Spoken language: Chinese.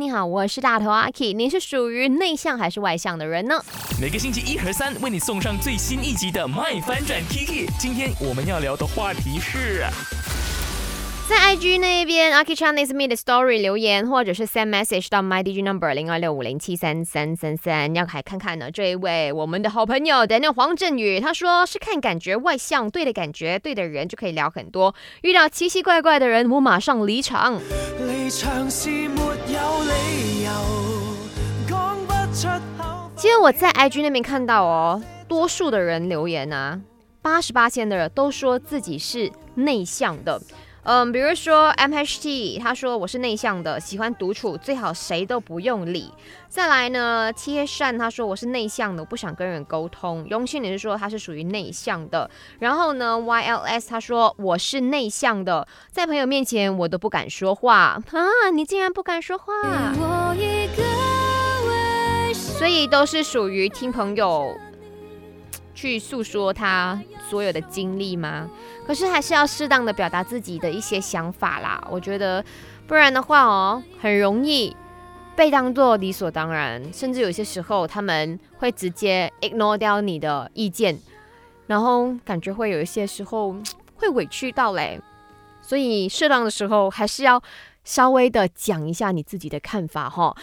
你好，我是大头阿 K，你是属于内向还是外向的人呢？每个星期一和三为你送上最新一集的《麦翻转 Kiki》。今天我们要聊的话题是。在 IG 那边，Aki Chinese Me 的 Story 留言，或者是 send message 到 My DJ Number 零二六五零七三三三三，要来看看呢。这一位我们的好朋友 Daniel 黄振宇，他说是看感觉外向，对的感觉，对的人就可以聊很多。遇到奇奇怪怪的人，我马上离场。场是没有理由，讲不出口。其实我在 IG 那边看到哦，多数的人留言啊，八十八线的人都说自己是内向的。嗯，比如说 M H T，他说我是内向的，喜欢独处，最好谁都不用理。再来呢，贴善他说我是内向的，我不想跟人沟通。永信你是说他是属于内向的。然后呢，Y L S 他说我是内向的，在朋友面前我都不敢说话啊，你竟然不敢说话，所以都是属于听朋友。去诉说他所有的经历吗？可是还是要适当的表达自己的一些想法啦。我觉得不然的话哦，很容易被当做理所当然，甚至有些时候他们会直接 ignore 掉你的意见，然后感觉会有一些时候会委屈到嘞。所以适当的时候还是要。稍微的讲一下你自己的看法哈。